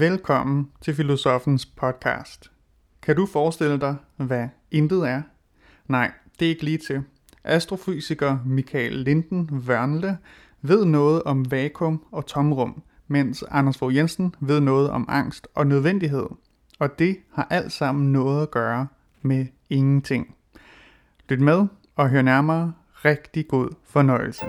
Velkommen til Filosofens podcast. Kan du forestille dig, hvad intet er? Nej, det er ikke lige til. Astrofysiker Michael Linden Wernle ved noget om vakuum og tomrum, mens Anders Fogh Jensen ved noget om angst og nødvendighed. Og det har alt sammen noget at gøre med ingenting. Lyt med og hør nærmere. Rigtig god fornøjelse.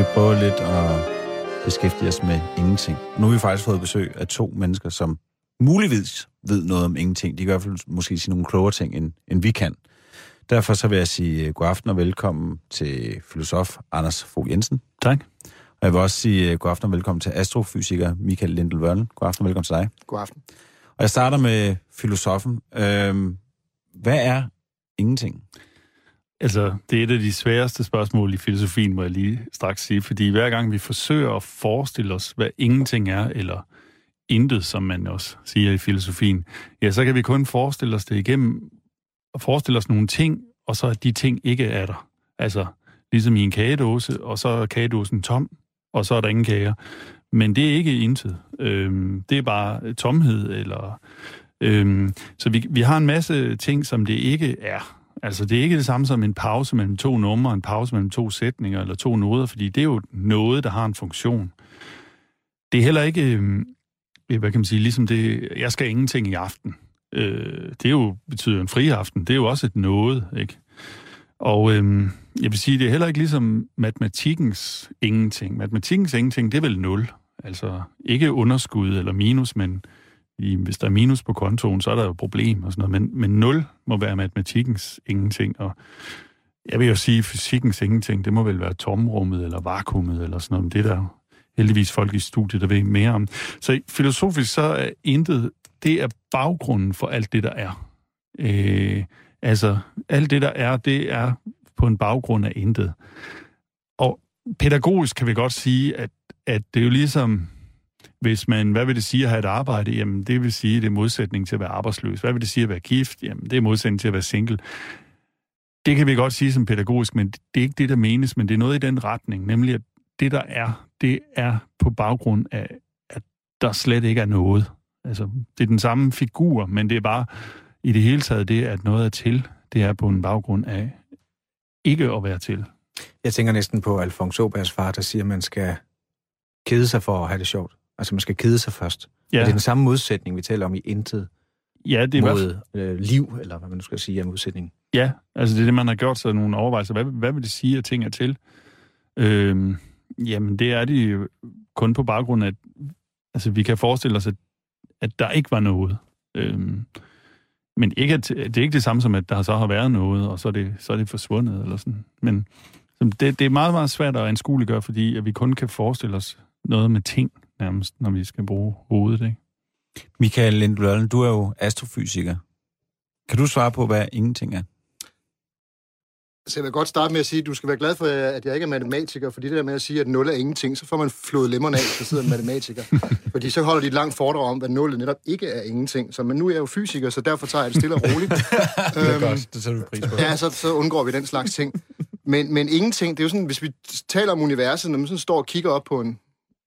Vi prøver lidt at beskæftige os med ingenting. Nu har vi faktisk fået besøg af to mennesker, som muligvis ved noget om ingenting. De kan i hvert fald måske sige nogle klogere ting, end, end vi kan. Derfor så vil jeg sige øh, god aften og velkommen til filosof Anders Fogh Jensen. Tak. Og jeg vil også sige øh, god aften og velkommen til astrofysiker Michael Lindel Wørlen. God aften og velkommen til dig. God aften. Og jeg starter med filosofen. Øhm, hvad er ingenting? Altså, det er et af de sværeste spørgsmål i filosofien, må jeg lige straks sige, fordi hver gang vi forsøger at forestille os, hvad ingenting er, eller intet, som man også siger i filosofien, ja, så kan vi kun forestille os det igennem, og forestille os nogle ting, og så at de ting ikke er der. Altså, ligesom i en kagedåse, og så er kagedåsen tom, og så er der ingen kager. Men det er ikke intet. Øhm, det er bare tomhed, eller... Øhm, så vi, vi har en masse ting, som det ikke er. Altså, det er ikke det samme som en pause mellem to numre, en pause mellem to sætninger eller to noder, fordi det er jo noget, der har en funktion. Det er heller ikke, øhm, hvad kan man sige, ligesom det, jeg skal ingenting i aften. Øh, det er jo, betyder en fri aften. Det er jo også et noget, ikke? Og øh, jeg vil sige, det er heller ikke ligesom matematikkens ingenting. Matematikkens ingenting, det er vel nul. Altså, ikke underskud eller minus, men i, hvis der er minus på kontoen, så er der jo et problem og sådan noget. Men, men 0 må være matematikkens ingenting, og jeg vil jo sige, fysikkens ingenting, det må vel være tomrummet eller vakuumet eller sådan noget, men det er der heldigvis folk i studiet, der ved mere om. Så filosofisk så er intet, det er baggrunden for alt det, der er. Øh, altså, alt det, der er, det er på en baggrund af intet. Og pædagogisk kan vi godt sige, at, at det er jo ligesom hvis man, hvad vil det sige at have et arbejde? Jamen, det vil sige, det er modsætning til at være arbejdsløs. Hvad vil det sige at være gift? Jamen, det er modsætning til at være single. Det kan vi godt sige som pædagogisk, men det er ikke det, der menes, men det er noget i den retning, nemlig at det, der er, det er på baggrund af, at der slet ikke er noget. Altså, det er den samme figur, men det er bare i det hele taget det, at noget er til, det er på en baggrund af ikke at være til. Jeg tænker næsten på Alfons Åbergs far, der siger, at man skal kede sig for at have det sjovt. Altså, man skal kede sig først. Ja. Og det er den samme modsætning, vi taler om i intet ja, det er mod øh, liv, eller hvad man nu skal sige af modsætning. Ja, altså det er det, man har gjort sig nogle overvejelser. Hvad, hvad vil det sige, at ting er til? Øhm, jamen, det er de kun på baggrund af, at altså, vi kan forestille os, at, at der ikke var noget. Øhm, men ikke at, det er ikke det samme som, at der så har været noget, og så er det, så er det forsvundet, eller sådan. Men det, det er meget, meget svært at anskueliggøre, fordi at vi kun kan forestille os noget med ting nærmest, når vi skal bruge hovedet, ikke? Michael Lindbløden, du er jo astrofysiker. Kan du svare på, hvad ingenting er? Så jeg vil godt starte med at sige, at du skal være glad for, at jeg ikke er matematiker, fordi det der med at sige, at 0 er ingenting, så får man flået lemmerne af, så sidder en matematiker. fordi så holder de et langt foredrag om, hvad 0 netop ikke er ingenting. Så, men nu er jeg jo fysiker, så derfor tager jeg det stille og roligt. det er øhm, godt, det tager du pris på. Ja, så, så undgår vi den slags ting. Men, men ingenting, det er jo sådan, hvis vi taler om universet, når man sådan står og kigger op på en,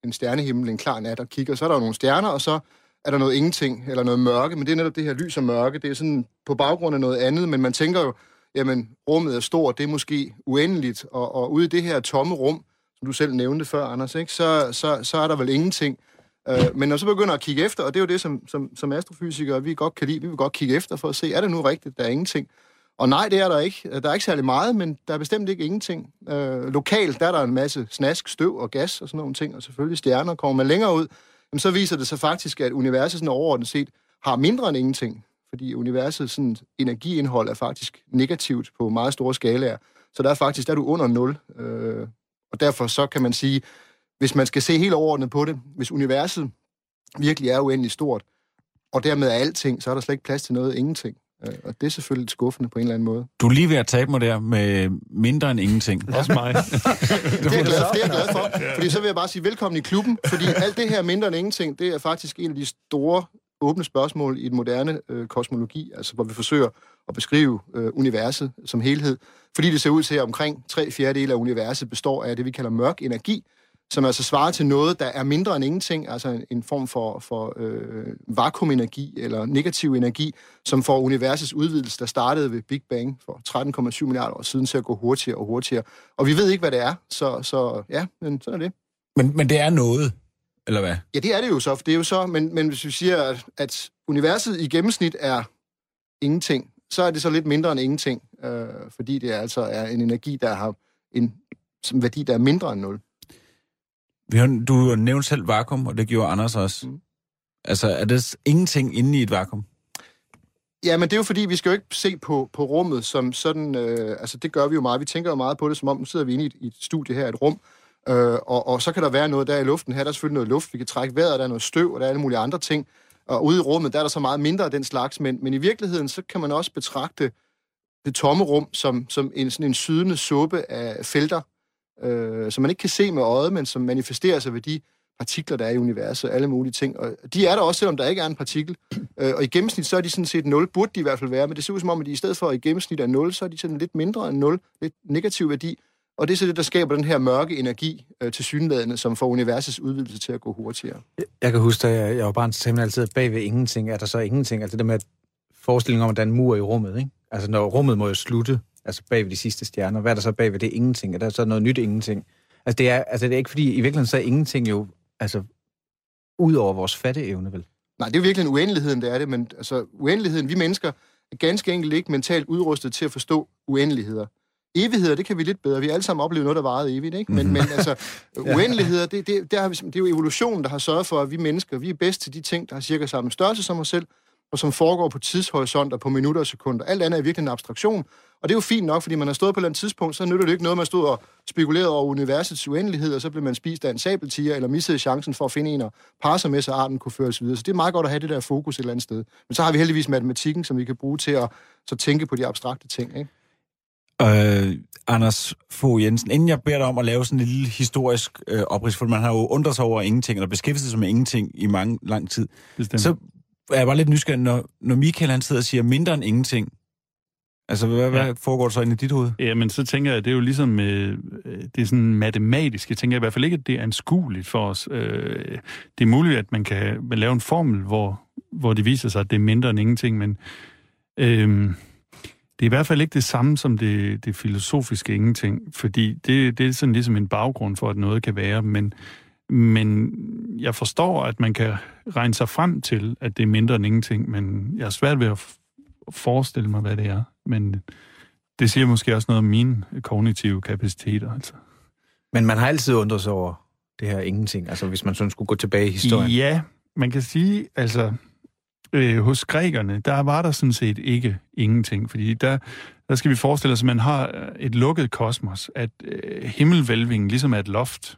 en stjernehimmel en klar nat og kigger, så er der jo nogle stjerner, og så er der noget ingenting, eller noget mørke, men det er netop det her lys og mørke, det er sådan på baggrund af noget andet, men man tænker jo, jamen, rummet er stort, det er måske uendeligt, og, og ude i det her tomme rum, som du selv nævnte før, Anders, ikke, så, så, så er der vel ingenting. Uh, men når så begynder at kigge efter, og det er jo det, som, som, som astrofysikere vi godt kan lide, vi vil godt kigge efter for at se, er det nu rigtigt, der er ingenting? Og nej, det er der ikke. Der er ikke særlig meget, men der er bestemt ikke ingenting. Øh, lokalt der er der en masse snask, støv og gas og sådan nogle ting, og selvfølgelig stjerner. Kommer man længere ud, jamen, så viser det sig faktisk, at universet sådan overordnet set har mindre end ingenting. Fordi universets sådan, energiindhold er faktisk negativt på meget store skalaer. Så der er faktisk, der er du under 0. Øh, og derfor så kan man sige, hvis man skal se helt overordnet på det, hvis universet virkelig er uendelig stort, og dermed er alting, så er der slet ikke plads til noget ingenting. Øh, og det er selvfølgelig skuffende på en eller anden måde. Du er lige ved at tabe mig der med mindre end ingenting. Også mig. Det er jeg glad, det er jeg glad for, fordi så vil jeg bare sige velkommen i klubben, fordi alt det her mindre end ingenting, det er faktisk en af de store åbne spørgsmål i den moderne øh, kosmologi, altså hvor vi forsøger at beskrive øh, universet som helhed, fordi det ser ud til, at omkring tre fjerdedele af universet består af det, vi kalder mørk energi, som altså svarer til noget, der er mindre end ingenting, altså en form for, for øh, vakuumenergi eller negativ energi, som får universets udvidelse, der startede ved Big Bang for 13,7 milliarder år siden, til at gå hurtigere og hurtigere. Og vi ved ikke, hvad det er, så, så ja, men sådan er det. Men, men det er noget, eller hvad? Ja, det er det jo så. Det er jo så men, men hvis vi siger, at universet i gennemsnit er ingenting, så er det så lidt mindre end ingenting, øh, fordi det altså er en energi, der har en som værdi, der er mindre end 0 du har nævnt selv vakuum, og det gjorde Anders også. Mm. Altså, er det ingenting inde i et vakuum? Ja, men det er jo fordi, vi skal jo ikke se på, på rummet som sådan, øh, altså det gør vi jo meget. Vi tænker jo meget på det, som om nu sidder vi inde i et, i et studie her, et rum, øh, og, og så kan der være noget der i luften. Her er der selvfølgelig noget luft, vi kan trække vejret, der er noget støv, og der er alle mulige andre ting. Og ude i rummet, der er der så meget mindre af den slags, men, men i virkeligheden, så kan man også betragte det tomme rum som, som en, sådan en sydende suppe af felter, øh, som man ikke kan se med øjet, men som manifesterer sig ved de partikler, der er i universet, alle mulige ting. Og de er der også, selvom der ikke er en partikel. Øh, og i gennemsnit, så er de sådan set 0, burde de i hvert fald være, men det ser ud som om, at de i stedet for at i gennemsnit er 0, så er de sådan lidt mindre end 0, lidt negativ værdi. Og det er så det, der skaber den her mørke energi øh, til synlædende, som får universets udvidelse til at gå hurtigere. Jeg kan huske, at jeg, jeg var barn, så man altid bag ved ingenting, er der så ingenting. Altså det der med forestillingen om, at der er en mur i rummet, ikke? Altså når rummet må jo slutte, altså bag ved de sidste stjerner, hvad er der så bag ved det ingenting? Er der så noget nyt ingenting? Altså det er, altså det er ikke fordi, i virkeligheden så er ingenting jo, altså ud over vores fatteevne, vel? Nej, det er jo virkelig en uendeligheden, det er det, men altså uendeligheden, vi mennesker er ganske enkelt ikke mentalt udrustet til at forstå uendeligheder. Evigheder, det kan vi lidt bedre. Vi har alle sammen oplevet noget, der varede evigt, ikke? Men, men altså, uendeligheder, det, det, det, har vi, det er jo evolutionen, der har sørget for, at vi mennesker, vi er bedst til de ting, der har cirka samme størrelse som os selv, og som foregår på tidshorisonter, på minutter og sekunder. Alt andet er virkelig en abstraktion, og det er jo fint nok, fordi man har stået på et eller andet tidspunkt, så nytter det ikke noget, man stod og spekulerede over universets uendelighed, og så blev man spist af en sabeltiger, eller missede chancen for at finde en og parre sig med, så arten kunne føres videre. Så det er meget godt at have det der fokus et eller andet sted. Men så har vi heldigvis matematikken, som vi kan bruge til at så tænke på de abstrakte ting. Ikke? Øh, Anders Fogh Jensen, inden jeg beder dig om at lave sådan en lille historisk øh, oprids, for man har jo undret sig over ingenting, eller beskæftiget sig med ingenting i mange lang tid, Bestemt. så er jeg bare lidt nysgerrig, når, når Michael han sidder og siger mindre end ingenting, altså hvad, ja. hvad foregår der så inde i dit hoved? Ja, men så tænker jeg, at det er jo ligesom, øh, det er sådan matematisk. Jeg tænker i hvert fald ikke, at det er anskueligt for os. Øh, det er muligt, at man kan lave en formel, hvor, hvor det viser sig, at det er mindre end ingenting, men øh, det er i hvert fald ikke det samme som det, det filosofiske ingenting, fordi det, det er sådan ligesom en baggrund for, at noget kan være, men, men jeg forstår, at man kan regne sig frem til, at det er mindre end ingenting, men jeg er svært ved at forestille mig, hvad det er. Men det siger måske også noget om mine kognitive kapaciteter. Altså. Men man har altid undret sig over det her ingenting, altså hvis man sådan skulle gå tilbage i historien. Ja, man kan sige, altså øh, hos grækerne, der var der sådan set ikke ingenting, fordi der, der skal vi forestille os, at man har et lukket kosmos, at øh, himmelvælvingen ligesom er et loft,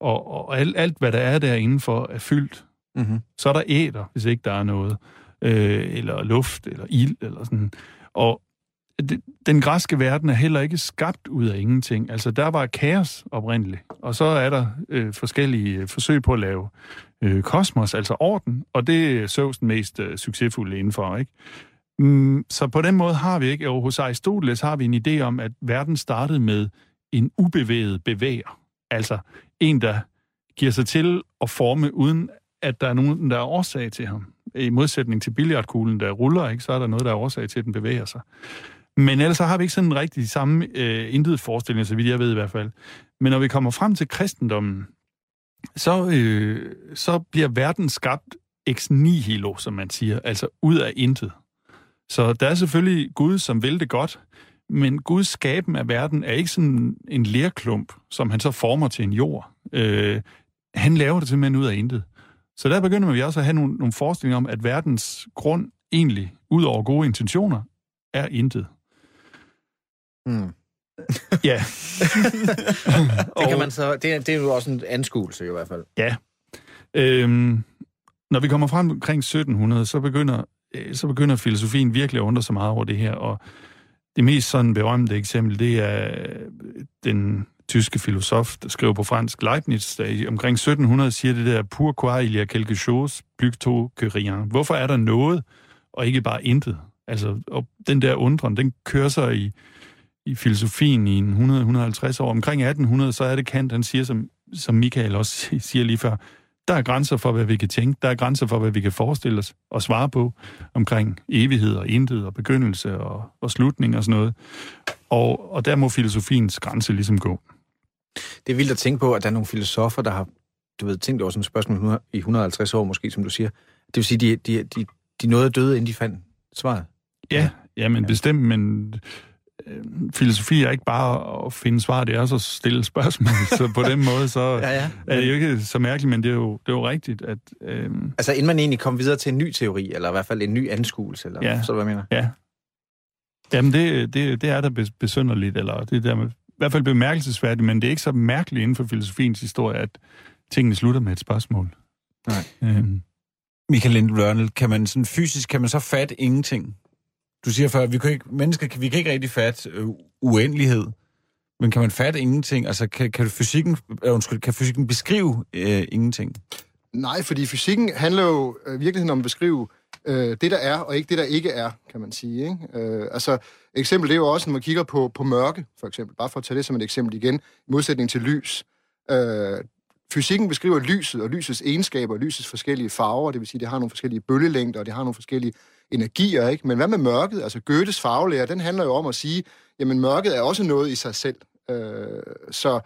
og, og alt, alt, hvad der er derindenfor, er fyldt. Mm-hmm. Så er der æder, hvis ikke der er noget, øh, eller luft, eller ild, eller sådan. Og det, den græske verden er heller ikke skabt ud af ingenting. Altså, der var kaos oprindeligt, og så er der øh, forskellige forsøg på at lave øh, kosmos, altså orden, og det er Zeus den mest øh, succesfulde indenfor, ikke? Mm, så på den måde har vi ikke, og hos Aristoteles har vi en idé om, at verden startede med en ubevæget bevæger. Altså en, der giver sig til at forme, uden at der er nogen, der er årsag til ham. I modsætning til billiardkuglen, der ruller, ikke, så er der noget, der er årsag til, at den bevæger sig. Men ellers så har vi ikke sådan en rigtig samme øh, intet forestilling, så vidt jeg ved i hvert fald. Men når vi kommer frem til kristendommen, så, øh, så bliver verden skabt ex nihilo, som man siger, altså ud af intet. Så der er selvfølgelig Gud, som vil det godt, men Guds skaben af verden er ikke sådan en lerklump, som han så former til en jord. Øh, han laver det simpelthen ud af intet. Så der begynder vi også at have nogle, nogle forestillinger om, at verdens grund egentlig, ud over gode intentioner, er intet. Mm. Ja. det kan man så, det, er, det er jo også en anskuelse i hvert fald. Ja. Øhm, når vi kommer frem omkring 1700, så begynder øh, så begynder filosofien virkelig at undre sig meget over det her, og det mest sådan berømte eksempel, det er øh, den tyske filosof, der skriver på fransk Leibniz, der omkring 1700 siger det der, pourquoi il y a quelque chose, plutôt que rien. Hvorfor er der noget, og ikke bare intet? Altså, og den der undren, den kører sig i, i filosofien i 100-150 år. Omkring 1800, så er det Kant, han siger, som, som Michael også siger lige før, der er grænser for, hvad vi kan tænke, der er grænser for, hvad vi kan forestille os og svare på omkring evighed og intet og begyndelse og, og slutning og sådan noget. Og, og der må filosofiens grænse ligesom gå. Det er vildt at tænke på, at der er nogle filosofer, der har du ved, tænkt over sådan et spørgsmål i 150 år måske, som du siger. Det vil sige, de, de, de, de nåede døde, inden de fandt svaret. Ja, ja men ja. bestemt, men øh, filosofi er ikke bare at finde svar, det er også at stille spørgsmål. så på den måde, så ja, ja. er det jo ikke så mærkeligt, men det er jo, det er jo rigtigt, at... Øh... Altså inden man egentlig kom videre til en ny teori, eller i hvert fald en ny anskuelse, eller ja. så hvad jeg mener? Ja. Jamen, det, det, det er da besynderligt, eller det der med, i hvert fald bemærkelsesværdigt, men det er ikke så mærkeligt inden for filosofiens historie, at tingene slutter med et spørgsmål. Nej. Øhm. Michael Lindblørnel, kan man sådan fysisk, kan man så fatte ingenting? Du siger før, vi kan ikke, mennesker, vi kan ikke rigtig fatte øh, uendelighed, men kan man fatte ingenting? Altså, kan, kan, fysikken, øh, undskyld, kan fysikken beskrive øh, ingenting? Nej, fordi fysikken handler jo øh, virkeligheden om at beskrive øh, det, der er, og ikke det, der ikke er, kan man sige. Ikke? Øh, altså, eksempel det er jo også, når man kigger på, på mørke, for eksempel. Bare for at tage det som et eksempel igen, i modsætning til lys. Øh, fysikken beskriver lyset og lysets egenskaber, og lysets forskellige farver, det vil sige, det har nogle forskellige bølgelængder, og det har nogle forskellige energier, ikke? Men hvad med mørket? Altså Goethes faglærer, den handler jo om at sige, jamen mørket er også noget i sig selv. Øh, så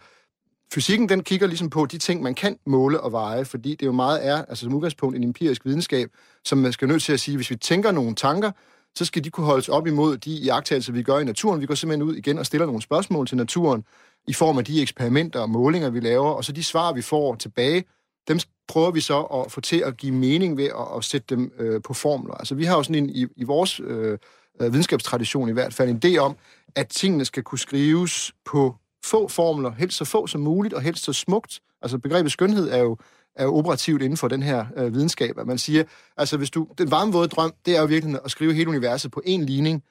fysikken, den kigger ligesom på de ting, man kan måle og veje, fordi det jo meget er, altså som udgangspunkt, en empirisk videnskab, som man skal nødt til at sige, hvis vi tænker nogle tanker, så skal de kunne holdes op imod de iagttagelser, vi gør i naturen. Vi går simpelthen ud igen og stiller nogle spørgsmål til naturen i form af de eksperimenter og målinger, vi laver, og så de svar, vi får tilbage, dem prøver vi så at få til at give mening ved at, at sætte dem øh, på formler. Altså vi har jo sådan en, i, i vores øh, øh, videnskabstradition i hvert fald, en idé om, at tingene skal kunne skrives på få formler, helst så få som muligt, og helst så smukt. Altså begrebet skønhed er jo, er jo operativt inden for den her øh, videnskab, at man siger, altså hvis du, den varme våde drøm, det er jo virkelig at skrive hele universet på én ligning,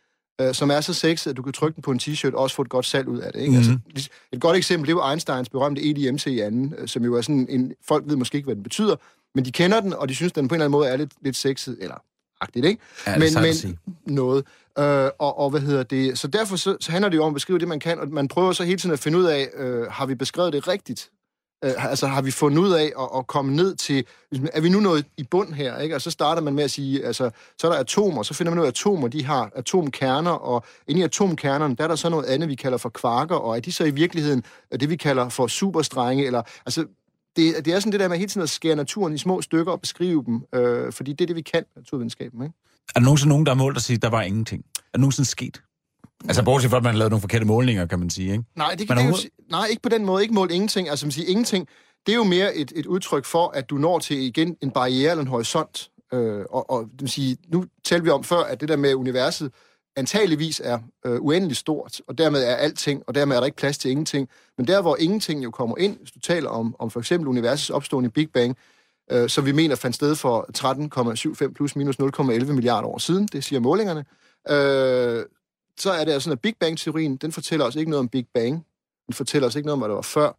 øh, som er så sexet, at du kan trykke den på en t-shirt og også få et godt salg ud af det. Ikke? Mm-hmm. Altså, et godt eksempel, det er jo Einsteins berømte EDMC i anden, øh, som jo er sådan en, folk ved måske ikke, hvad den betyder, men de kender den, og de synes, den på en eller anden måde er lidt, lidt sexet, eller agtigt, ikke? Ja, men, men noget. Øh, og, og hvad hedder det? Så derfor så, så handler det jo om at beskrive det, man kan, og man prøver så hele tiden at finde ud af, øh, har vi beskrevet det rigtigt? Øh, altså har vi fundet ud af at, at komme ned til, ligesom, er vi nu nået i bund her, ikke? Og så starter man med at sige, altså, så er der atomer, så finder man ud af, at atomer, de har atomkerner, og inde i atomkernerne, der er der så noget andet, vi kalder for kvarker, og er de så i virkeligheden øh, det, vi kalder for superstrenge, eller, altså, det, det er sådan det der med hele tiden at skære naturen i små stykker og beskrive dem, øh, fordi det er det, vi kan, naturvidenskaben, ikke? Er der nogensinde nogen, der har målt at sige, at der var ingenting? Er det nogensinde sket? Altså, bortset fra, at man lavet nogle forkerte målinger, kan man sige, ikke? Nej, det kan det jo, nej, ikke på den måde. Ikke målt ingenting. Altså, man siger ingenting. Det er jo mere et, et udtryk for, at du når til igen en barriere eller en horisont. Øh, og, og det vil sige, nu talte vi om før, at det der med universet antageligvis er øh, uendeligt stort, og dermed er alting, og dermed er der ikke plads til ingenting. Men der, hvor ingenting jo kommer ind, hvis du taler om, om for eksempel universets opstående i Big Bang, øh, som vi mener fandt sted for 13,75 plus minus 0,11 milliarder år siden, det siger målingerne, øh, så er det altså sådan, at Big Bang-teorien, den fortæller os ikke noget om Big Bang. Den fortæller os ikke noget om, hvad der var før.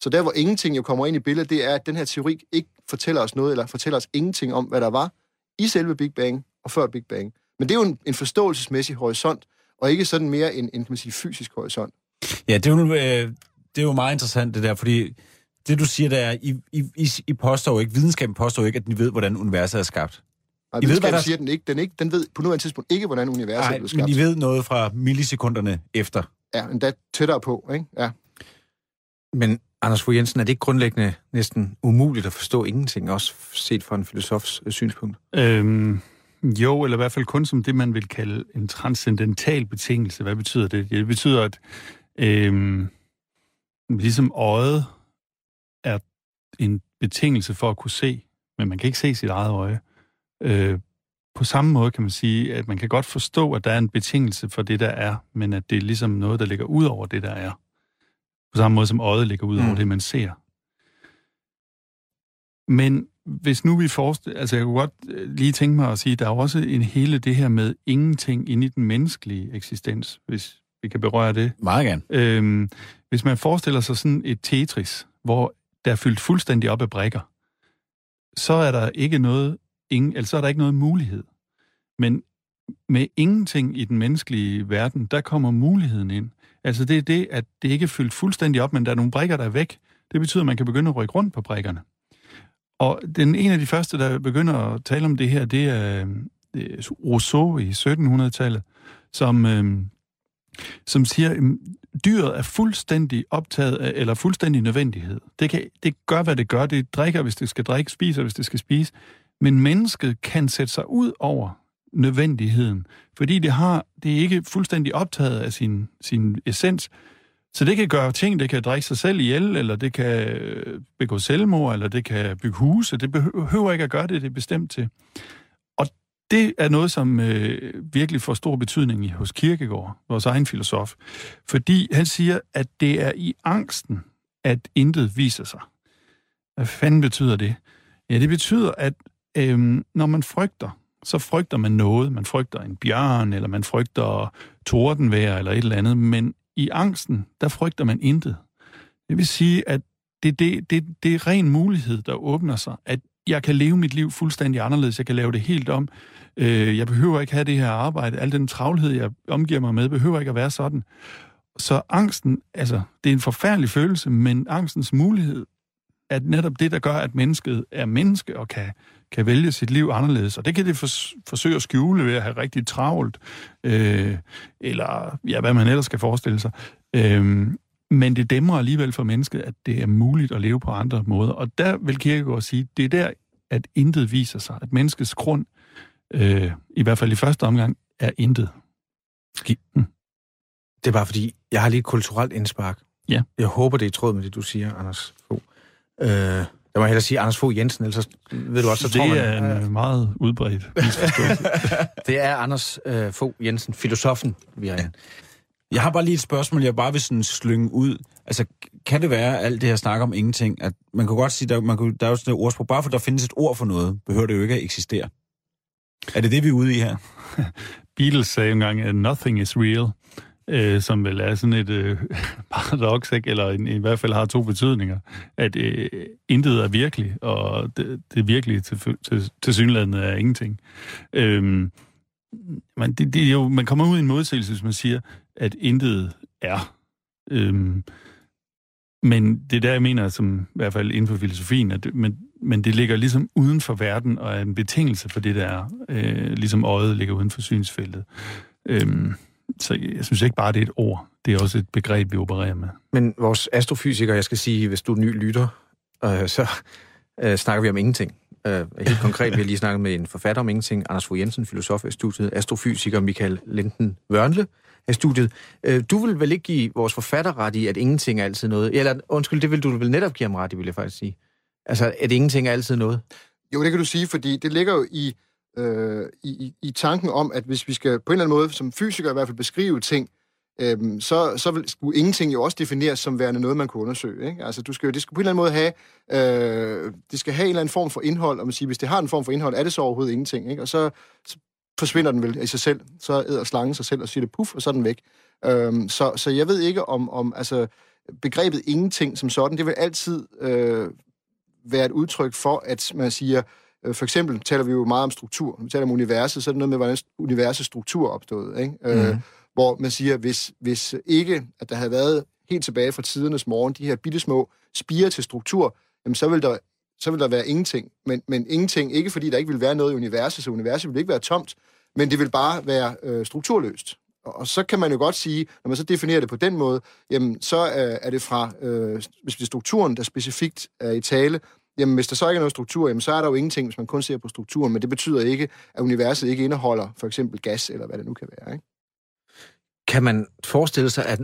Så der, hvor ingenting jo kommer ind i billedet, det er, at den her teori ikke fortæller os noget, eller fortæller os ingenting om, hvad der var i selve Big Bang og før Big Bang. Men det er jo en, en forståelsesmæssig horisont, og ikke sådan mere en, en kan man sige, fysisk horisont. Ja, det er, jo, øh, det er jo meget interessant det der, fordi det du siger, der er, I, I, I, påstår jo ikke, videnskaben påstår ikke, at den ved, hvordan universet er skabt. Nej, I ved, hvad der... siger den ikke. Den, ikke. den ved på nuværende tidspunkt ikke, hvordan universet Ej, er skabt. men I ved noget fra millisekunderne efter. Ja, endda tættere på, ikke? Ja. Men Anders Fogh Jensen, er det ikke grundlæggende næsten umuligt at forstå ingenting, også set fra en filosofs øh, synspunkt? Øhm, jo, eller i hvert fald kun som det, man vil kalde en transcendental betingelse. Hvad betyder det? Det betyder, at øhm, ligesom øjet er en betingelse for at kunne se, men man kan ikke se sit eget øje. Øh, på samme måde kan man sige, at man kan godt forstå, at der er en betingelse for det, der er, men at det er ligesom noget, der ligger ud over det, der er. På samme måde som øjet ligger ud over mm. det, man ser. Men hvis nu vi forestiller... Altså, jeg kunne godt øh, lige tænke mig at sige, der er også en hele det her med ingenting inde i den menneskelige eksistens, hvis vi kan berøre det. Meget gerne. Øhm, hvis man forestiller sig sådan et Tetris, hvor der er fyldt fuldstændig op af brikker, så er der ikke noget, ingen, altså så er der ikke noget mulighed. Men med ingenting i den menneskelige verden, der kommer muligheden ind. Altså det er det, at det ikke er fyldt fuldstændig op, men der er nogle brikker, der er væk. Det betyder, at man kan begynde at rykke rundt på brikkerne. Og den ene af de første, der begynder at tale om det her, det er øh, Rousseau i 1700-tallet, som, øh, som siger, at dyret er fuldstændig optaget af, eller fuldstændig nødvendighed. Det, kan, det gør, hvad det gør. Det drikker, hvis det skal drikke, spiser, hvis det skal spise. Men mennesket kan sætte sig ud over nødvendigheden, fordi det har det er ikke fuldstændig optaget af sin, sin essens. Så det kan gøre ting, det kan drikke sig selv ihjel, eller det kan øh, begå selvmord, eller det kan bygge huse. Det behøver ikke at gøre det, det er bestemt til. Og det er noget, som øh, virkelig får stor betydning i, hos Kierkegaard, vores egen filosof. Fordi han siger, at det er i angsten, at intet viser sig. Hvad fanden betyder det? Ja, det betyder, at øhm, når man frygter, så frygter man noget. Man frygter en bjørn, eller man frygter tordenvejr, eller et eller andet. Men i angsten, der frygter man intet. Det vil sige, at det, det, det, det er ren mulighed, der åbner sig. At jeg kan leve mit liv fuldstændig anderledes. Jeg kan lave det helt om. Øh, jeg behøver ikke have det her arbejde. Al den travlhed, jeg omgiver mig med, behøver ikke at være sådan. Så angsten, altså, det er en forfærdelig følelse, men angstens mulighed er netop det, der gør, at mennesket er menneske og kan, kan vælge sit liv anderledes. Og det kan det for, forsøge at skjule ved at have rigtig travlt, øh, eller ja, hvad man ellers skal forestille sig. Øh, men det dæmmer alligevel for mennesket, at det er muligt at leve på andre måder. Og der vil Kierkegaard sige, det er der, at intet viser sig. At menneskets grund, øh, i hvert fald i første omgang, er intet. Hm. Det er bare fordi, jeg har lige et kulturelt indspark. Ja. Jeg håber, det er i tråd med det, du siger, Anders Fogh. Øh, jeg må hellere sige Anders Fogh Jensen, ellers ved du også, så det tror man... Det er en meget udbredt det er Anders øh, Fogh Jensen, filosofen, vi har ja. Jeg har bare lige et spørgsmål, jeg bare vil sådan slynge ud. Altså, kan det være, alt det her snak om ingenting, at man kan godt sige, der, man kan, der er jo sådan et ordsprog, bare for der findes et ord for noget, behøver det jo ikke at eksistere. Er det det, vi er ude i her? Beatles sagde engang, at nothing is real øh, som vel er sådan et øh, paradoks, ikke? eller en, i hvert fald har to betydninger, at øh, intet er virkelig, og det, det virkelige til, til, til synlandet er ingenting. Øh, man, det, det er jo, man kommer ud i en modsigelse, hvis man siger, at intet er. Øhm, men det er der, jeg mener, som i hvert fald inden for filosofien, at det, men, men det ligger ligesom uden for verden, og er en betingelse for det, der er, øh, ligesom øjet ligger uden for synsfeltet. Øhm, så jeg synes ikke bare, det er et ord. Det er også et begreb, vi opererer med. Men vores astrofysiker, jeg skal sige, hvis du er ny lytter, øh, så øh, snakker vi om ingenting. Øh, helt konkret, vi har lige snakket med en forfatter om ingenting, Anders Fogh Jensen, filosof i studiet, astrofysiker Michael Linden Wørnle af studiet. Øh, du vil vel ikke give vores forfatter ret i, at ingenting er altid noget? Eller undskyld, det vil du vel netop give ham ret i, vil jeg faktisk sige. Altså, at ingenting er altid noget? Jo, det kan du sige, fordi det ligger jo i øh, i, i tanken om, at hvis vi skal på en eller anden måde, som fysikere i hvert fald, beskrive ting, øh, så, så vil skulle ingenting jo også defineres som værende noget, man kunne undersøge. Ikke? Altså, du skal, det skal på en eller anden måde have, øh, det skal have en eller anden form for indhold, og man siger, hvis det har en form for indhold, er det så overhovedet ingenting. Ikke? Og så, så forsvinder den vel i sig selv. Så æder slangen sig selv og siger det puff, og så er den væk. Øh, så, så jeg ved ikke om, om altså, begrebet ingenting som sådan, det vil altid øh, være et udtryk for, at man siger, Øh, for eksempel taler vi jo meget om struktur. Når vi taler om universet, så er det noget med, hvordan universets struktur er opstået. Ikke? Mm. Øh, mhm. hvor man siger, hvis, hvis ikke, at der havde været helt tilbage fra tidernes morgen, de her bittesmå spiger til struktur, jamen så vil der, så vil der være ingenting. Men, men ingenting, ikke fordi der ikke vil være noget i universet, så universet vil ikke være tomt, men det vil bare være øh, strukturløst. Og, og så kan man jo godt sige, når man så definerer det på den måde, jamen så øh, er det fra, øh, hvis det er strukturen, der specifikt er i tale, Jamen, hvis der så ikke er noget struktur, jamen, så er der jo ingenting, hvis man kun ser på strukturen, men det betyder ikke, at universet ikke indeholder for eksempel gas, eller hvad det nu kan være. Ikke? Kan man forestille sig, at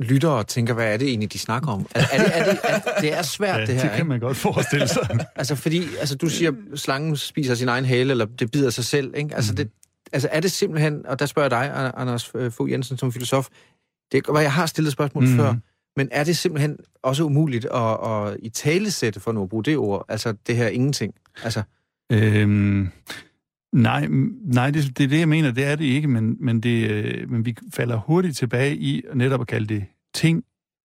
lyttere tænker, hvad er det egentlig, de snakker om? Er, er det, er det, er, det er svært, ja, det her, det kan ikke? man godt forestille sig. altså, fordi altså, du siger, slangen spiser sin egen hale, eller det bider sig selv, ikke? Altså, mm. det, altså, er det simpelthen, og der spørger jeg dig, Anders Fogh Jensen, som filosof, det, jeg har stillet spørgsmål mm. før, Men er det simpelthen også umuligt at, at i talesætte, for nu at bruge det ord, altså det her ingenting? Altså, Øhm, nej, nej det, det er det, jeg mener, det er det ikke, men, men, det, øh, men vi falder hurtigt tilbage i netop at kalde det ting,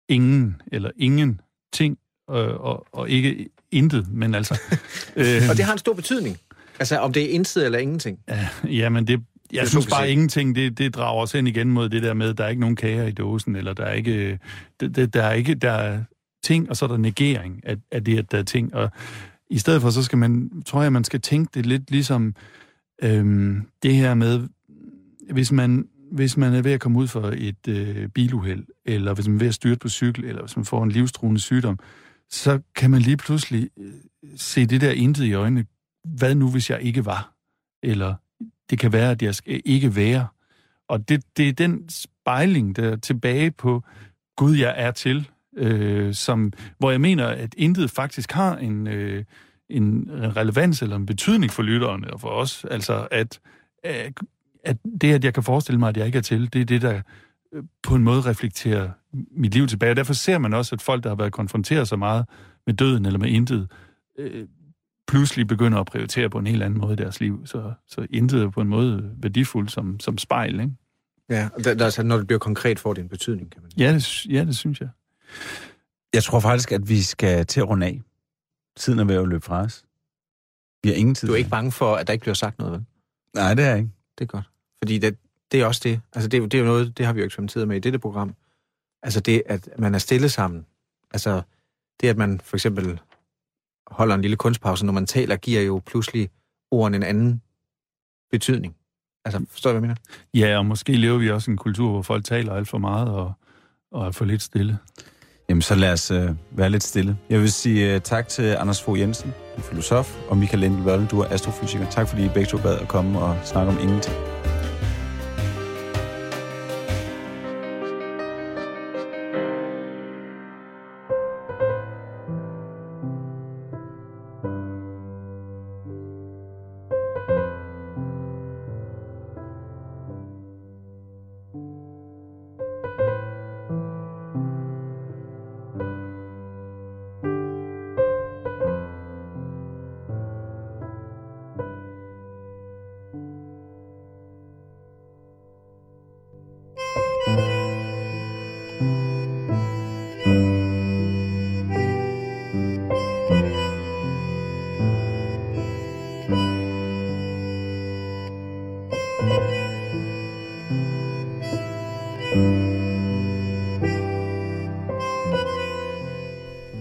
ingen, eller ingen ting, øh, og, og ikke intet, men altså... øh, og det har en stor betydning. Altså, om det er intet eller ingenting. Ja, men det, jeg synes bare se. ingenting, det, det drager os ind igen mod det der med, at der er ikke nogen kager i dåsen, eller der er ikke, det, det, der er ikke, der er ting, og så er der negering af, af det, at der er ting. Og i stedet for, så skal man, tror jeg, man skal tænke det lidt ligesom øhm, det her med, hvis man, hvis man er ved at komme ud for et øh, biluheld, eller hvis man er ved at styrte på cykel, eller hvis man får en livstruende sygdom, så kan man lige pludselig øh, se det der intet i øjnene. Hvad nu, hvis jeg ikke var? Eller det kan være, at jeg skal ikke være. Og det, det er den spejling, der er tilbage på Gud, jeg er til, øh, som, hvor jeg mener, at intet faktisk har en, øh, en relevans eller en betydning for lytterne og for os. Altså, at, øh, at, det, at jeg kan forestille mig, at jeg ikke er til, det er det, der øh, på en måde reflekterer mit liv tilbage. Og derfor ser man også, at folk, der har været konfronteret så meget med døden eller med intet, øh, pludselig begynder at prioritere på en helt anden måde i deres liv. Så, så intet er på en måde værdifuldt som, som spejl, ikke? Ja, og der, der, altså, når det bliver konkret, får det en betydning, kan man sige. Ja, det, ja, det synes jeg. Jeg tror faktisk, at vi skal til at runde af. Tiden er ved at løbe fra os. Vi har ingen tid. Du er ikke bange for, at der ikke bliver sagt noget, vel? Nej, det er jeg ikke. Det er godt. Fordi det, det er også det. Altså, det, er jo- det er jo noget, det har vi jo eksperimenteret med i dette program. Altså det, at man er stille sammen. Altså det, at man for eksempel holder en lille kunstpause, når man taler, giver jo pludselig ordene en anden betydning. Altså, forstår du, hvad jeg mener? Ja, og måske lever vi også i en kultur, hvor folk taler alt for meget og, og er for lidt stille. Jamen, så lad os øh, være lidt stille. Jeg vil sige øh, tak til Anders Fogh Jensen, du er filosof, og Michael Wørle, du er astrofysiker. Tak fordi I begge to bad at komme og snakke om ingenting.